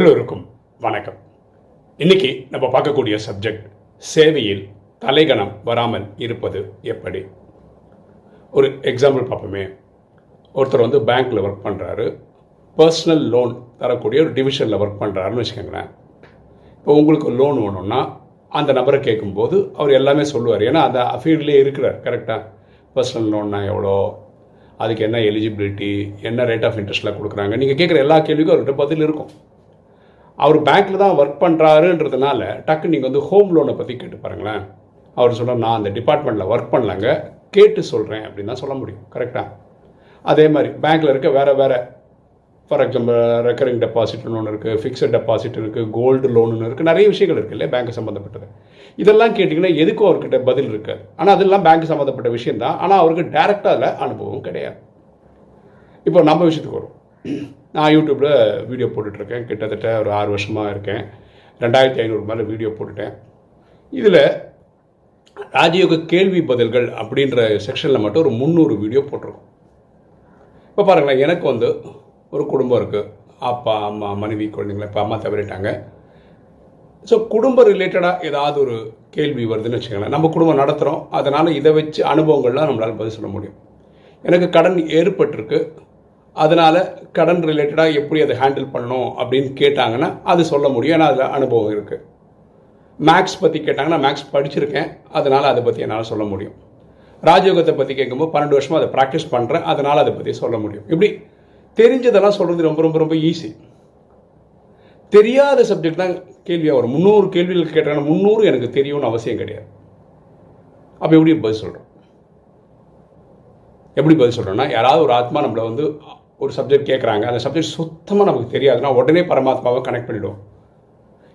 எல்லோருக்கும் வணக்கம். இன்னைக்கு நம்ம பார்க்கக்கூடிய சப்ஜெக்ட் சேவையில் தலைகணம் வராமல் இருப்பது எப்படி? ஒரு எக்ஸாம்பிள் பார்ப்போமே. ஒருத்தர் வந்து பேங்க்கில் ஒர்க் பண்ணுறாரு பர்சனல் லோன் தரக்கூடிய ஒரு டிவிஷனில் ஒர்க் பண்ணுறாருன்னு வச்சுக்கோங்களேன். இப்போ உங்களுக்கு லோன் வேணும்னா அந்த நபரை கேட்கும்போது அவர் எல்லாமே சொல்லுவார். ஏன்னா அந்த ஃபீல்ட்லேயே இருக்கிறார் கரெக்டாக பர்சனல் லோன்னா எவ்வளோ? அதுக்கு என்ன எலிஜிபிலிட்டி என்ன ரேட் ஆஃப் இன்ட்ரெஸ்ட்டில் கொடுக்குறாங்க? நீங்கள் கேட்குற எல்லா கேள்விக்கும் அவர்கிட்ட பதில் இருக்கும். அவர் பேங்க்கில் தான் ஒர்க் பண்ணுறாருன்றதுனால டக்கு நீங்கள் வந்து ஹோம் லோனை பற்றி கேட்டு பாருங்களேன். அவர் சொல்கிறார் நான் அந்த டிபார்ட்மெண்ட்டில் ஒர்க் பண்ணலங்க கேட்டு சொல்கிறேன் அப்படின்னு தான் சொல்ல முடியும். கரெக்டாக அதே மாதிரி பேங்க்கில் இருக்க வேறு வேறு ஃபார் எக்ஸாம்பிள் ரெக்கரிங் டெபாசிட்னு ஒன்று இருக்குது ஃபிக்ஸட் டெபாசிட் இருக்குது கோல்டு லோனு இருக்குது நிறைய விஷயங்கள் இருக்குது இல்லையா பேங்க் சம்மந்தப்பட்டது இதெல்லாம் கேட்டிங்கன்னா எதுக்கும் அவர்கிட்ட பதில் இருக்காது. ஆனால் அதெல்லாம் பேங்க் சம்மந்தப்பட்ட விஷயம் தான் ஆனால் அவருக்கு டேரெக்டாக அதில் அனுபவம் கிடையாது. இப்போ நம்ம விஷயத்துக்கு வரும். நான் யூடியூப்பில் வீடியோ போட்டுட்ருக்கேன். கிட்டத்தட்ட ஒரு ஆறு வருஷமாக இருக்கேன். ரெண்டாயிரத்தி ஐநூறு மேலே வீடியோ போட்டுட்டேன். இதில் ராஜயோக கேள்வி பதில்கள் அப்படின்ற செக்ஷனில் மட்டும் ஒரு முந்நூறு வீடியோ போட்டிருக்கோம். இப்போ பாருங்களேன் எனக்கு வந்து ஒரு குடும்பம் இருக்குது அப்பா அம்மா மனைவி குழந்தைங்கள இப்போ அம்மா தவறிட்டாங்க. ஸோ குடும்ப ரிலேட்டடாக ஏதாவது ஒரு கேள்வி வருதுன்னு வச்சுக்கோங்களேன். நம்ம குடும்பம் நடத்துகிறோம் அதனால் இதை வச்சு அனுபவங்கள்லாம் நம்மளால் பதில் சொல்ல முடியும். எனக்கு கடன் ஏற்பட்டிருக்கு. அதனால் கடன் ரிலேட்டடாக எப்படி அதை ஹேண்டில் பண்ணணும் அப்படின்னு கேட்டாங்கன்னா அது சொல்ல முடியும். ஏன்னா அதில் அனுபவம் இருக்குது மேக்ஸ் பற்றி கேட்டாங்கன்னா மேக்ஸ் படிச்சிருக்கேன். அதனால் அதை பற்றி என்னால் சொல்ல முடியும். ராஜயோகத்தை பற்றி கேட்கும்போது பன்னெண்டு வருஷமாக அதை ப்ராக்டிஸ் பண்ணுறேன் அதனால் அதை பற்றி சொல்ல முடியும். இப்படி தெரிஞ்சதெல்லாம் சொல்கிறது ரொம்ப ரொம்ப ரொம்ப ஈஸி தெரியாத சப்ஜெக்ட் தான் கேள்வியாக வரும். முந்நூறு கேள்விகள் கேட்டாங்கன்னா முந்நூறு எனக்கு தெரியும்னு அவசியம் கிடையாது. அப்போ எப்படி பதில் சொல்கிறோம் எப்படி பதில் சொல்கிறோன்னா யாராவது ஒரு ஆத்மா நம்மளை வந்து ஒரு சப்ஜெக்ட் கேட்குறாங்க அந்த சப்ஜெக்ட் சுத்தமாக நமக்கு தெரியாதுன்னா உடனே பரமாத்மாவை கனெக்ட் பண்ணிவிடுவோம்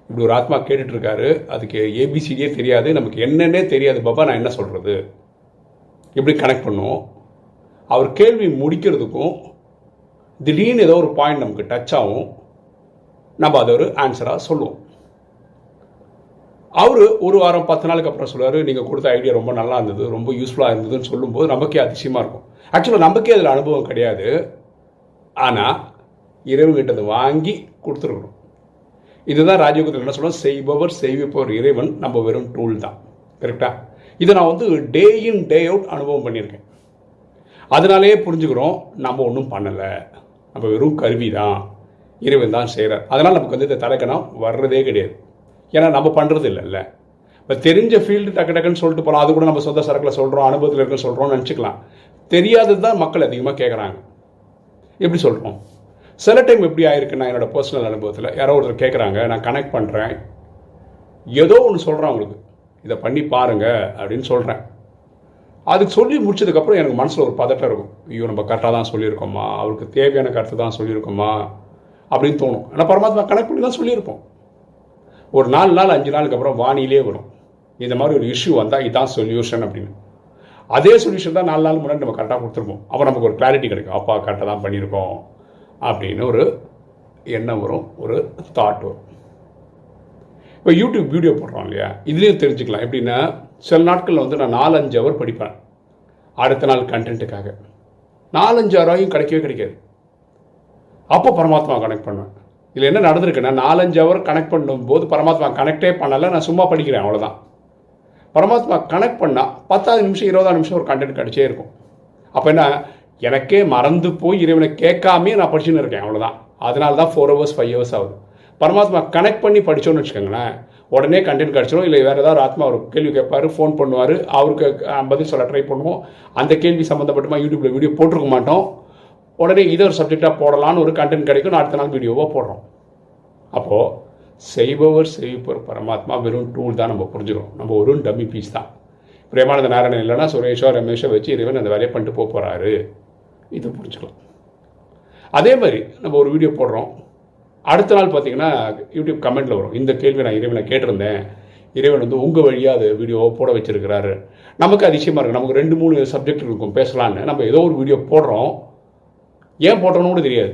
இப்படி ஒரு ஆத்மா கேட்டுட்ருக்காரு அதுக்கு ஏபிசிடியே தெரியாது. நமக்கு என்னன்னே தெரியாது. பாபா நான் என்ன சொல்கிறது எப்படி கனெக்ட் பண்ணுவோம்? அவர் கேள்வி முடிக்கிறதுக்கும் திடீர்னு ஏதோ ஒரு பாயிண்ட் நமக்கு டச் ஆகும். நம்ம அதை ஒரு ஆன்சராக சொல்லுவோம். அவர் ஒரு வாரம் பத்து நாளுக்கு அப்புறம் சொல்லுவார் நீங்கள் கொடுத்த ஐடியா ரொம்ப நல்லா இருந்தது ரொம்ப யூஸ்ஃபுல்லாக இருந்ததுன்னு சொல்லும்போது நமக்கே அதிசயமாக இருக்கும். ஆக்சுவலாக நமக்கே அதில் அனுபவம் கிடையாது. ஆனால் இறைவன்கிட்ட அதை வாங்கி கொடுத்துருக்கணும். இதுதான் ராஜயோகத்தில் என்ன சொல்லுவோம் செய்பவர் செய்விப்பவர் இறைவன் நம்ம வெறும் டூல் தான். கரெக்டாக இதை நான் வந்து டே இன் டே அவுட் அனுபவம் பண்ணியிருக்கேன். அதனாலேயே புரிஞ்சுக்கிறோம் நம்ம ஒன்றும் பண்ணலை. நம்ம வெறும் கருவி தான். இறைவன் தான் செய்கிறார் அதனால் நமக்கு வந்து இந்த தலைக்கணம் வர்றதே கிடையாது. ஏன்னா நம்ம பண்ணுறது இல்லைல்ல. இப்போ தெரிஞ்ச ஃபீல்டு டக்கு டக்குன்னு சொல்லிட்டு போகலாம் அது கூட நம்ம சொந்த சரக்கில் சொல்கிறோம் அனுபவத்தில் இருக்குன்னு சொல்கிறோம்னு நினச்சிக்கலாம். தெரியாதது தான் மக்கள் அதிகமாக கேட்குறாங்க எப்படி சொல்கிறோம் சில டைம் எப்படி ஆயிருக்குன்னா என்னோடய பர்சனல் அனுபவத்தில் யாரோ ஒருத்தர் கேட்குறாங்க நான் கனெக்ட் பண்ணுறேன் ஏதோ ஒன்று சொல்கிறேன் அவங்களுக்கு. இதை பண்ணி பாருங்க அப்படின்னு சொல்கிறேன் அதுக்கு சொல்லி முடிச்சதுக்கப்புறம் எனக்கு மனசில் ஒரு பதட்டம் இருக்கும். ஐயோ நம்ம கரெக்டாக தான் சொல்லியிருக்கோமா? அவருக்கு தேவையான கருத்து தான் சொல்லியிருக்கோமா? அப்படின்னு தோணும். ஆனால் பரமாத்மா கனெக்ட் பண்ணி தான் சொல்லியிருப்போம். ஒரு நாலு நாள் அஞ்சு நாளுக்கு அப்புறம் வானிலே வரும். இந்த மாதிரி ஒரு இஷ்யூ வந்தால் இதுதான் சொல்யூஷன் அப்படின்னு. அதே சொல்யூஷன் தான் நாலு நாள் முன்னாடி நம்ம கரெக்டாக கொடுத்துருப்போம். அப்போ நமக்கு ஒரு கிளாரிட்டி கிடைக்கும். அப்பா கரெக்டாக தான் பண்ணியிருக்கோம். அப்படின்னு ஒரு எண்ணம் வரும். ஒரு தாட் வரும். இப்போ யூடியூப் வீடியோ போடுறோம் இல்லையா? இதுலேயும் தெரிஞ்சுக்கலாம். எப்படின்னா சில நாட்களில் வந்து நான் நாலஞ்சு ஹவர் படிப்பேன். அடுத்த நாள் கண்டென்ட்டுக்காக நாலஞ்சு ஹவராயும் கிடைக்கவே கிடைக்காது. அப்போ பரமாத்மா கனெக்ட் பண்ணுவேன். இதில் என்ன நடந்திருக்குன்னா நாலஞ்சு ஹவர் கனெக்ட் பண்ணும்போது பரமாத்மா கனெக்டே பண்ணலை நான் சும்மா படிக்கிறேன் அவ்வளோதான் பரமாத்மா கனெக்ட் பண்ணால் பத்தாவது நிமிஷம் இருபதாம் நிமிஷம் ஒரு கண்டென்ட் கிடச்சே இருக்கும். அப்போ என்ன? எனக்கே மறந்து போய் இறைவனை கேட்காமே நான் படிச்சுன்னு இருக்கேன் அவ்வளோதான் அதனால தான் ஃபோர் ஹவர்ஸ் ஃபைவ் ஹவர்ஸ் ஆகுது. பரமாத்மா கனெக்ட் பண்ணி படித்தோன்னு வச்சுக்கோங்களேன் உடனே கண்டென்ட் கிடச்சிரும். இல்லை வேறு ஏதாவது ஆத்மா ஒரு கேள்வி கேட்பார் ஃபோன் பண்ணுவார் அவருக்கு பதில் சொல்ல ட்ரை பண்ணுவோம். அந்த கேள்வி சம்மந்தப்பட்டமாக யூடியூப்பில் வீடியோ போட்டிருக்க மாட்டோம். உடனே இதை ஒரு சப்ஜெக்டாக போடலான்னு ஒரு கண்டென்ட் கிடைக்கும். அடுத்த நாள் வீடியோவாக போடுறோம். அப்போது செய்பவர் செய்விப்பவர் பரமாத்மா வெறும் டூல் தான் நம்ம புரிஞ்சுக்கிறோம் நம்ம ஒரு டம்மி பீஸ் தான். பிரேமானந்த நாராயணன் இல்லைன்னா சுரேஷோ ரமேஷோ வச்சு இறைவன் அந்த வேலையை பண்ணிட்டு போக போகிறாரு இது புரிஞ்சுக்கலாம். அதே மாதிரி நம்ம ஒரு வீடியோ போடுறோம். அடுத்த நாள் பார்த்தீங்கன்னா யூடியூப் கமெண்ட்டில் வரும். இந்த கேள்வி நான் இறைவனை கேட்டிருந்தேன். இறைவன் வந்து உங்கள் வழியாக அது வீடியோவை போட வச்சுருக்கிறாரு. நமக்கு அதிசயமாக இருக்குது நமக்கு ரெண்டு மூணு சப்ஜெக்ட் இருக்கும். பேசலான்னு நம்ம ஏதோ ஒரு வீடியோ போடுறோம். ஏன் போட்டோன்னு கூட தெரியாது.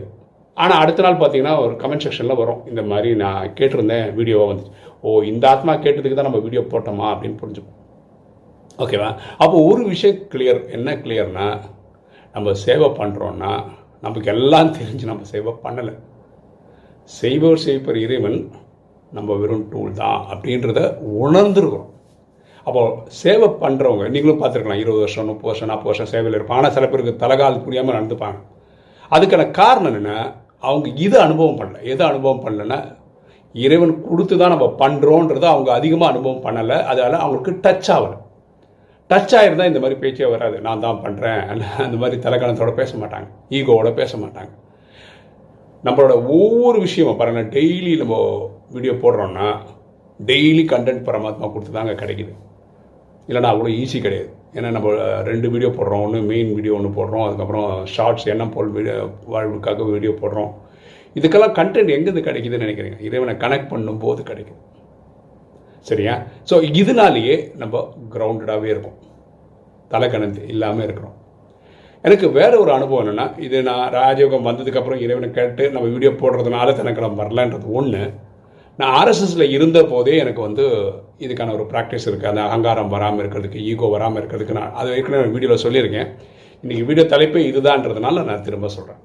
ஆனால் அடுத்த நாள் பார்த்தீங்கன்னா ஒரு கமெண்ட் செக்ஷனில் வரும். இந்த மாதிரி நான் கேட்டிருந்தேன் வீடியோவாக வந்துச்சு. ஓ இந்த ஆத்மா கேட்டதுக்கு தான் நம்ம வீடியோ போட்டோமா அப்படின்னு புரிஞ்சுப்போம். ஓகேவா அப்போ ஒரு விஷயம் கிளியர் என்ன கிளியர்னா நம்ம சேவை பண்ணுறோன்னா நமக்கு எல்லாம் தெரிஞ்சு நம்ம சேவை பண்ணலை. செய்பவர் செய்பவர் இறைவன் நம்ம வெறும் டூல் தான் அப்படின்றத உணர்ந்துருக்கிறோம். அப்போ சேவை பண்ணுறவங்க நீங்களும் பார்த்துருக்கலாம் இருபது வருஷம் முப்பது வருஷம் நாற்பது வருஷம் சேவையில் இருப்பாங்க. ஆனால் சில பேருக்கு தலைகால் புரியாமல் நடந்துப்பாங்க. அதுக்கான காரணம் என்னென்னா அவங்க இது அனுபவம் பண்ணல. எது அனுபவம் பண்ணலன்னா இறைவன் கொடுத்து தான் நம்ம பண்ணுறோன்றத அவங்க அதிகமாக அனுபவம் பண்ணலை. அதனால் அவங்களுக்கு டச் ஆகலை. டச் ஆகிருந்தால் இந்த மாதிரி பேச்சே வராது. நான் தான் பண்ணுறேன் அந்த மாதிரி தலைக்கணத்தோட பேச மாட்டாங்க. ஈகோவோட பேச மாட்டாங்க. நம்மளோட ஒவ்வொரு விஷயமும் பாருங்கள் டெய்லி நம்ம வீடியோ போடுறோன்னா டெய்லி கண்டென்ட் பரமாத்மா கொடுத்து தாங்க கிடைக்குது. இல்லைனா அவ்வளோ ஈஸி கிடையாது. ஏன்னா நம்ம ரெண்டு வீடியோ போடுறோம். ஒன்று மெயின் வீடியோ ஒன்று போடுறோம். அதுக்கப்புறம் ஷார்ட்ஸ் என்ன போல் வீடியோ வாழ்வுக்காக வீடியோ போடுறோம். இதுக்கெல்லாம் கண்டென்ட் எங்கேருந்து கிடைக்குதுன்னு நினைக்கிறீங்க? இறைவனை கனெக்ட் பண்ணும்போது கிடைக்கும். சரியா? ஸோ இதனாலேயே நம்ம கிரவுண்டடாகவே இருக்கும். தலைக்கணந்து இல்லாமல் இருக்கிறோம். எனக்கு வேற ஒரு அனுபவம் என்னென்னா இது நான் ராஜயோகம் வந்ததுக்கப்புறம் இறைவனை கேட்டு நம்ம வீடியோ போடுறதுனால தனக்கு வரலன்றது ஒன்று நான் ஆர்எஸ்எஸ்ல இருந்த போதே எனக்கு வந்து இதுக்கான ஒரு ப்ராக்டிஸ் இருக்குது அந்த அகங்காரம் வராமல் இருக்கிறதுக்கு ஈகோ வராமல் இருக்கிறதுக்கு நான் அது ஏற்கனவே வீடியோவில் சொல்லியிருக்கேன். இன்றைக்கி வீடியோ தலைப்பே இதுதான்றதுனால நான் திரும்ப சொல்கிறேன்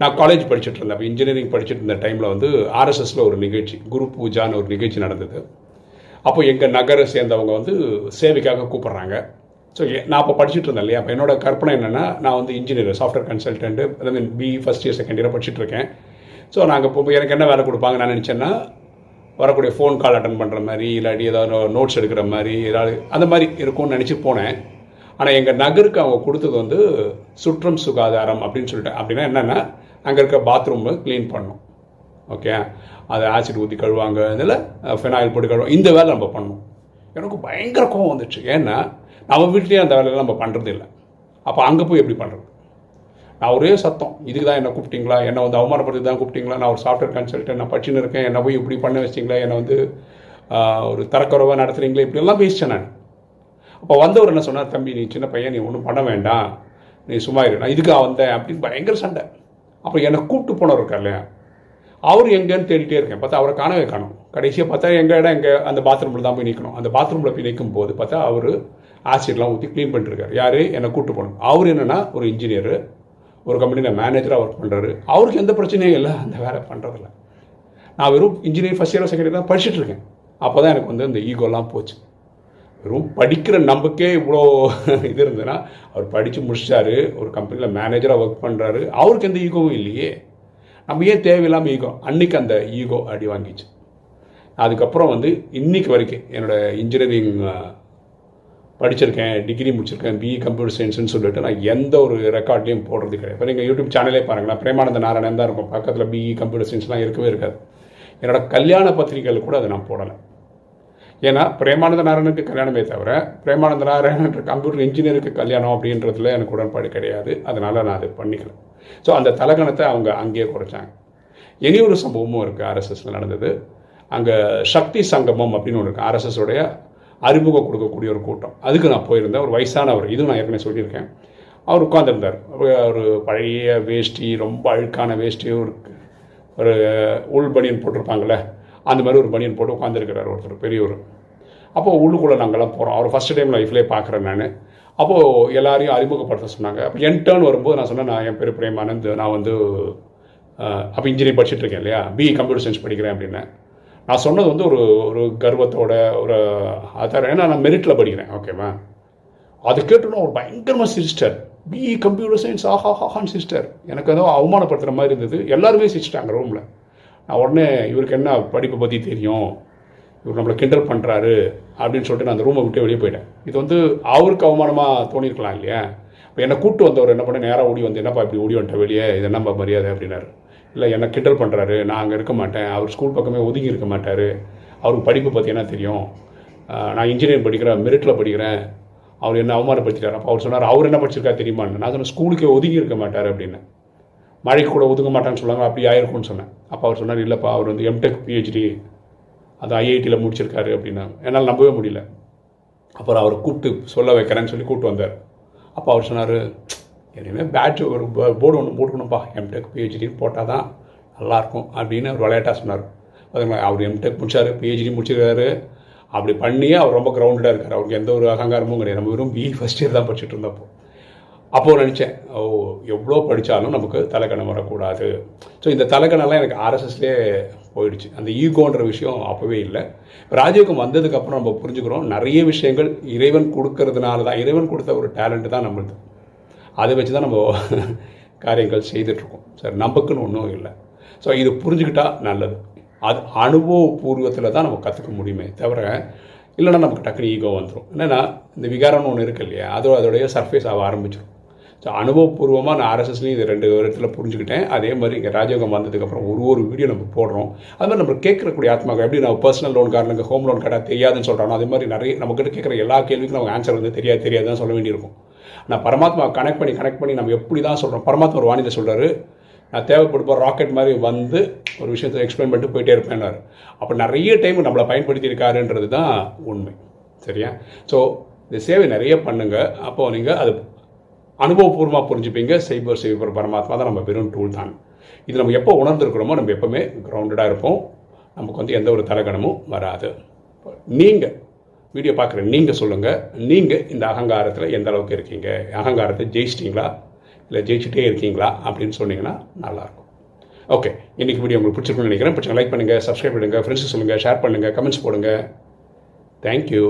நான் காலேஜ் படிச்சுட்டு இருந்தேன். அப்போ இன்ஜினியரிங் படிச்சுட்டு இருந்த டைமில் வந்து ஆர்எஸ்எஸில் ஒரு நிகழ்ச்சி குரு பூஜான்னு ஒரு நிகழ்ச்சி நடந்தது. அப்போ எங்கள் நகரை சேர்ந்தவங்க வந்து சேவைக்காக கூப்பிட்றாங்க. ஸோ நான் அப்போ படிச்சுட்டு இருந்தேன் இல்லையா? அப்போ என்னோட கற்பனை என்னென்னா நான் வந்து engineer software consultant I mean B first year second year படிச்சுட்டு இருக்கேன். ஸோ நாங்கள் இப்போ எனக்கு என்ன வேலை கொடுப்பாங்க நான் நினச்சேன்னா வரக்கூடிய ஃபோன் கால் அட்டன் பண்ணுற மாதிரி இல்லாட்டி ஏதாவது நோட்ஸ் எடுக்கிற மாதிரி ஏதாவது அந்த மாதிரி இருக்கும்னு நினச்சி போனேன். ஆனால் எங்கள் நகருக்கு அவங்க கொடுத்தது வந்து சுற்றம் சுகாதாரம் அப்படின்னு சொல்லிட்டு. அப்படின்னா என்னென்னா அங்கே இருக்க பாத்ரூமை க்ளீன் பண்ணும் ஓகே அதை ஆசிட் ஊற்றி கழுவாங்க இதில் ஃபினாயில் போட்டு கழுவாங்க இந்த வேலை நம்ம பண்ணணும். எனக்கு பயங்கர கோவம் வந்துச்சு. ஏன்னா நம்ம வீட்லேயே அந்த வேலையெல்லாம் நம்ம பண்ணுறது இல்லை அப்போ அங்கே போய் எப்படி பண்ணுறது நான் ஒரே சத்தம் இதுக்கு தான் என்ன கூப்பிட்டீங்களா? என்னை வந்து அவமானப்படுத்தி தான் கூப்பிட்டீங்களா? நான் ஒரு சாஃப்ட்வேர் கன்சல்டன் நான் படிச்சுன்னு இருக்கேன். என்னை போய் இப்படி பண்ண வச்சிங்களா என்னை வந்து ஒரு தரக்குறவாக நடத்துகிறீங்களே இப்படிலாம் பேசிட்டேன் நான். அப்போ வந்தவர் என்ன சொன்னார் தம்பி நீ சின்ன பையன் நீ ஒன்றும் பண்ண வேண்டாம். நீ சும்மா இரு. நான் இதுக்காக வந்தேன். அப்படின்னு பயங்கர சண்டை. அப்போ என்னை கூப்பிட்டு போனவர் இருக்கார் இல்லையா? அவர் எங்கேன்னு தேடிட்டே இருக்கேன். பார்த்தா அவரை காணவே காணும். கடைசியாக பார்த்தா எங்கள் இடம் எங்கே அந்த பாத்ரூமில் தான் போய் நிற்கணும் அந்த பாத்ரூமில் போய் நிற்கும் போது பார்த்தா அவர் ஆசிட்லாம் ஊற்றி க்ளீன் பண்ணிட்டுருக்காரு யார்? என்னை கூப்பிட்டு போகணும் அவர் என்னென்னா ஒரு இன்ஜினியர் ஒரு கம்பெனியில் மேனேஜராக ஒர்க் பண்ணுறாரு அவருக்கு எந்த பிரச்சனையும் இல்லை. அந்த வேலை பண்ணுறதில்ல நான் வெறும் engineering first year second year தான் படிச்சுட்டு இருக்கேன். அப்போ தான் எனக்கு வந்து இந்த ஈகோலாம் போச்சு. வெறும் படிக்கிற நம்பிக்கை இவ்வளோ இது இருந்ததுன்னா அவர் படித்து முடிச்சிட்டாரு ஒரு கம்பெனியில் மேனேஜராக ஒர்க் பண்ணுறாரு அவருக்கு எந்த ஈகோவும் இல்லையே. நம்ம ஏன் தேவையில்லாமல் ஈகோ அன்னைக்கு அந்த ஈகோ அடி வாங்கிச்சு. அதுக்கப்புறம் வந்து இன்னைக்கு வரைக்கும் என்னோடய இன்ஜினியரிங் படிச்சிருக்கேன் டிகிரி முடிச்சிருக்கேன் பிஇ கம்ப்யூட்டர் சயின்ஸ்னு சொல்லிட்டு நான் எந்த ஒரு ரெக்கார்ட்லையும் போடுறது கிடையாது. இப்போ நீங்கள் யூடியூப் சேனலே பாருங்களேன் பிரேமானந்த நாராயணன் தான் இருக்கும். பக்கத்தில் பிஇ கம்ப்யூட்டர் சயின்ஸ்லாம் இருக்கவே இருக்காது. என்னோட கல்யாண பத்திரிகைகள் கூட அதை நான் போடலை. ஏன்னா பிரேமானந்த நாராயணனுக்கு கல்யாணமே தவிர பிரேமானந்த நாராயணன் கம்ப்யூட்டர் இன்ஜினியருக்கு கல்யாணம் அப்படின்றதுல எனக்கு உடன்பாடு கிடையாது. அதனால் நான் அதை பண்ணிக்கல. ஸோ அந்த தலகணத்தை அவங்க அங்கேயே குறைச்சாங்க. இனி ஒரு சம்பவமும் இருக்குது ஆர்எஸ்எஸில் நடந்தது. அங்கே சக்தி சங்கமம் அப்படின்னு ஒன்று இருக்குது ஆர்எஸ்எஸோடைய அறிமுகம் கொடுக்கக்கூடிய ஒரு கூட்டம். அதுக்கு நான் போயிருந்தேன். ஒரு வயசானவர். இதுவும் நான் ஏற்கனவே சொல்லியிருக்கேன். அவர் உட்காந்துருந்தார் ஒரு பழைய வேஷ்டி ரொம்ப அழுக்கான வேஷ்டி ஒரு ஒரு உள் பனியன் போட்டிருப்பாங்கள்ல அந்த மாதிரி ஒரு பனியன் போட்டு உட்காந்துருக்கிறார் ஒருத்தர் பெரியவர் அப்போது உள்ளுக்குள்ளே நாங்கள்லாம் போகிறோம் அவர் ஃபஸ்ட் டைம் லைஃப்லேயே பார்க்குறேன் நான். அப்போது எல்லாரையும் அறிமுகப்படுத்த சொன்னாங்க. அப்போ என் டேர்ன் வரும்போது நான் சொன்னேன் நான் என் பேர் பிரேமானந்த். நான் வந்து அப்போ இன்ஜினியரிங் படிச்சுட்டு இருக்கேன் இல்லையா? பிஇ கம்ப்யூட்டர் சயின்ஸ் படிக்கிறேன் அப்படின்னேன். நான் சொன்னது வந்து ஒரு ஒரு கர்வத்தோட ஒரு அதார ஏன்னா நான் மெரிட்டில் படிக்கிறேன். ஓகேவா அது கேட்டோன்னா ஒரு பயங்கரமாக சிஸ்டர் பிஇ கம்ப்யூட்டர் சயின்ஸ் ஆஹா ஹாஹான் சிஸ்டர் எனக்கு ஏதோ அவமானப்படுத்துகிற மாதிரி இருந்தது. எல்லாருமே சிரிச்சிட்டாங்க ரூமில் நான் உடனே இவருக்கு என்ன படிப்பை பற்றி தெரியும்? இவர் நம்மளை கிண்டல் பண்ணுறாரு அப்படின்னு சொல்லிட்டு நான் அந்த ரூமை விட்டு வெளியே போயிட்டேன். இது வந்து அவருக்கு அவமானமாக தோணியிருக்கலாம் இல்லையா? இப்போ என்னை கூப்பிட்டு வந்தவர் என்ன பண்ண நேராக ஓடி வந்து என்னப்பா இப்படி ஓடி வந்துட்டேன் வெளியே? இது என்னப்பா மரியாதை? அப்படின்னாரு. இல்லை என்னை கிண்டல் பண்ணுறாரு நான் அங்கே இருக்க மாட்டேன். அவர் ஸ்கூல் பக்கமே ஒதுங்கி இருக்க மாட்டார். அவருக்கு படிப்பு பற்றி என்ன தெரியும்? நான் இன்ஜினியரிங் படிக்கிறேன் மெரிட்டில் படிக்கிறேன். அவர் என்ன அவமானப்படுத்திட்டார். அப்போ அவர் சொன்னார் அவர் என்ன படிச்சிருக்கா தெரியுமான்னு. நான் சொன்னேன் ஸ்கூலுக்கே ஒதுங்கி இருக்க மாட்டார் அப்படின்னு. மழைக்கு கூட ஒதுங்க மாட்டான்னு சொன்னாங்க. அப்படி ஆயிருக்கும்னு சொன்னேன். அப்போ அவர் சொன்னார் இல்லைப்பா அவர் வந்து எம்டெக் பிஹெச்டி அது ஐஐடியில் முடிச்சிருக்காரு அப்படின்னாங்க என்னால் நம்பவே முடியல. அப்புறம் அவர் கூப்பிட்டு சொல்ல வைக்கிறேன்னு சொல்லி கூப்பிட்டு வந்தார். அப்போ அவர் சொன்னார் எனவே பேட்ச் ஒரு போர்டு ஒன்று போட்டுக்கணும்ப்பா எம்டெக் பிஹெச்டின்னு போட்டால் தான் நல்லாயிருக்கும் அப்படின்னு அவர் விளையாட்டாக சொன்னார். பார்த்தீங்களா அவர் எம்டெக் முடிச்சார் பிஹெச்டி முடிச்சிருக்காரு. அப்படி பண்ணியே அவர் ரொம்ப கிரவுண்டடாக இருக்கார். அவருக்கு எந்த ஒரு அகங்காரமும் கிடையாது. நம்ம வெறும் பிஇ ஃபஸ்ட் இயர் தான் படிச்சுட்டு இருந்தப்போ. அப்போது நினச்சேன் ஓ எவ்வளோ படித்தாலும் நமக்கு தலைக்கணம் வரக்கூடாது. ஸோ இந்த தலைக்கணம்லாம் எனக்கு ஆர்எஸ்எஸ்லேயே போயிடுச்சு. அந்த ஈகோன்ற விஷயம் அப்போவே இல்லை. ராஜயோகம் வந்ததுக்கப்புறம் நம்ம புரிஞ்சுக்கிறோம் நிறைய விஷயங்கள் இறைவன் கொடுக்கறதுனால தான் இறைவன் கொடுத்த ஒரு டேலண்ட்டு தான் நம்மளுது. அதை வச்சு தான் நம்ம காரியங்கள் செய்துட்ருக்கோம் சார் நமக்குன்னு ஒன்றும் இல்லை. ஸோ இது புரிஞ்சுக்கிட்டா நல்லது. அது அனுபவபூர்வத்தில் தான் நம்ம கற்றுக்க முடியுமே தவிர இல்லைன்னா நமக்கு டக்குனு ஈகோ வந்துடும் என்னென்னா இந்த விகாரம்னு ஒன்று இருக்கு இல்லையா? அது அதோடைய சர்ஃபேஸ் ஆக ஆரம்பிச்சிடும் ஸோ அனுபவபூர்வமாக நான் ஆர்எஸ்எஸ்லையும் இது ரெண்டு வருடத்தில் புரிஞ்சுக்கிட்டேன். அதே மாதிரி இங்கே ராஜயோகம் வந்ததுக்கப்புறம் ஒரு ஒரு வீடியோ நம்ம போடுறோம். அது மாதிரி நம்ம கேட்கக்கூடிய ஆத்மாக்கள் எப்படி நம்ம பர்சனல் லோன் காரணங்க ஹோம் லோன் கார்டாக தெரியாதுன்னு சொல்கிறானோ அதே மாதிரி நிறைய நம்மக்கிட்ட கேட்குற எல்லா கேள்விக்கும் நமக்கு ஆன்சர் வந்து தெரியாது தெரியாதுன்னு சொல்ல வேண்டியிருக்கும். நான் பரமாத்மா கனெக்ட் பண்ணி கனெக்ட் பண்ணி நம்ம எப்படி தான் சொல்கிறோம் பரமாத்மா ஒரு வானிலை சொல்கிறாரு நான் தேவைப்படுப்போம் ராக்கெட் மாதிரி வந்து ஒரு விஷயத்தை எக்ஸ்பிளைன் பண்ணிட்டு போயிட்டே இருப்பேன்னாரு அப்போ நிறைய டைம் நம்மளை பயன்படுத்தி இருக்காருன்றது தான் உண்மை. சரியா? ஸோ இந்த சேவை நிறைய பண்ணுங்கள் அப்போது நீங்கள் அது அனுபவபூர்வமாக புரிஞ்சுப்பீங்க. செய்பவர் செய்பவர் பரமாத்மா தான் நம்ம வெறும் டூல் தான். இது நம்ம எப்போ உணர்ந்துருக்கிறோமோ நம்ம எப்போவுமே கிரவுண்டடாக இருப்போம். நமக்கு வந்து எந்த ஒரு தலகணமும் வராது. நீங்கள் வீடியோ பார்க்குற நீங்கள் சொல்லுங்கள் நீங்கள் இந்த அகங்காரத்தில் எந்த அளவுக்கு இருக்கீங்க? அகங்காரத்தை ஜெயிச்சிட்டிங்களா? இல்லை ஜெயிச்சுட்டே இருக்கீங்களா? அப்படின்னு சொன்னீங்கன்னா நல்லாயிருக்கும். ஓகே இன்றைக்கி வீடியோ உங்களுக்கு பிடிச்சிருக்குன்னு நினைக்கிறேன். பிடிச்சா லைக் பண்ணுங்கள் சப்ஸ்கிரைப் பண்ணுங்கள் ஃப்ரெண்ட்ஸுக்கு சொல்லுங்கள் ஷேர் பண்ணுங்கள் கமெண்ட்ஸ் போடுங்க. தேங்க்யூ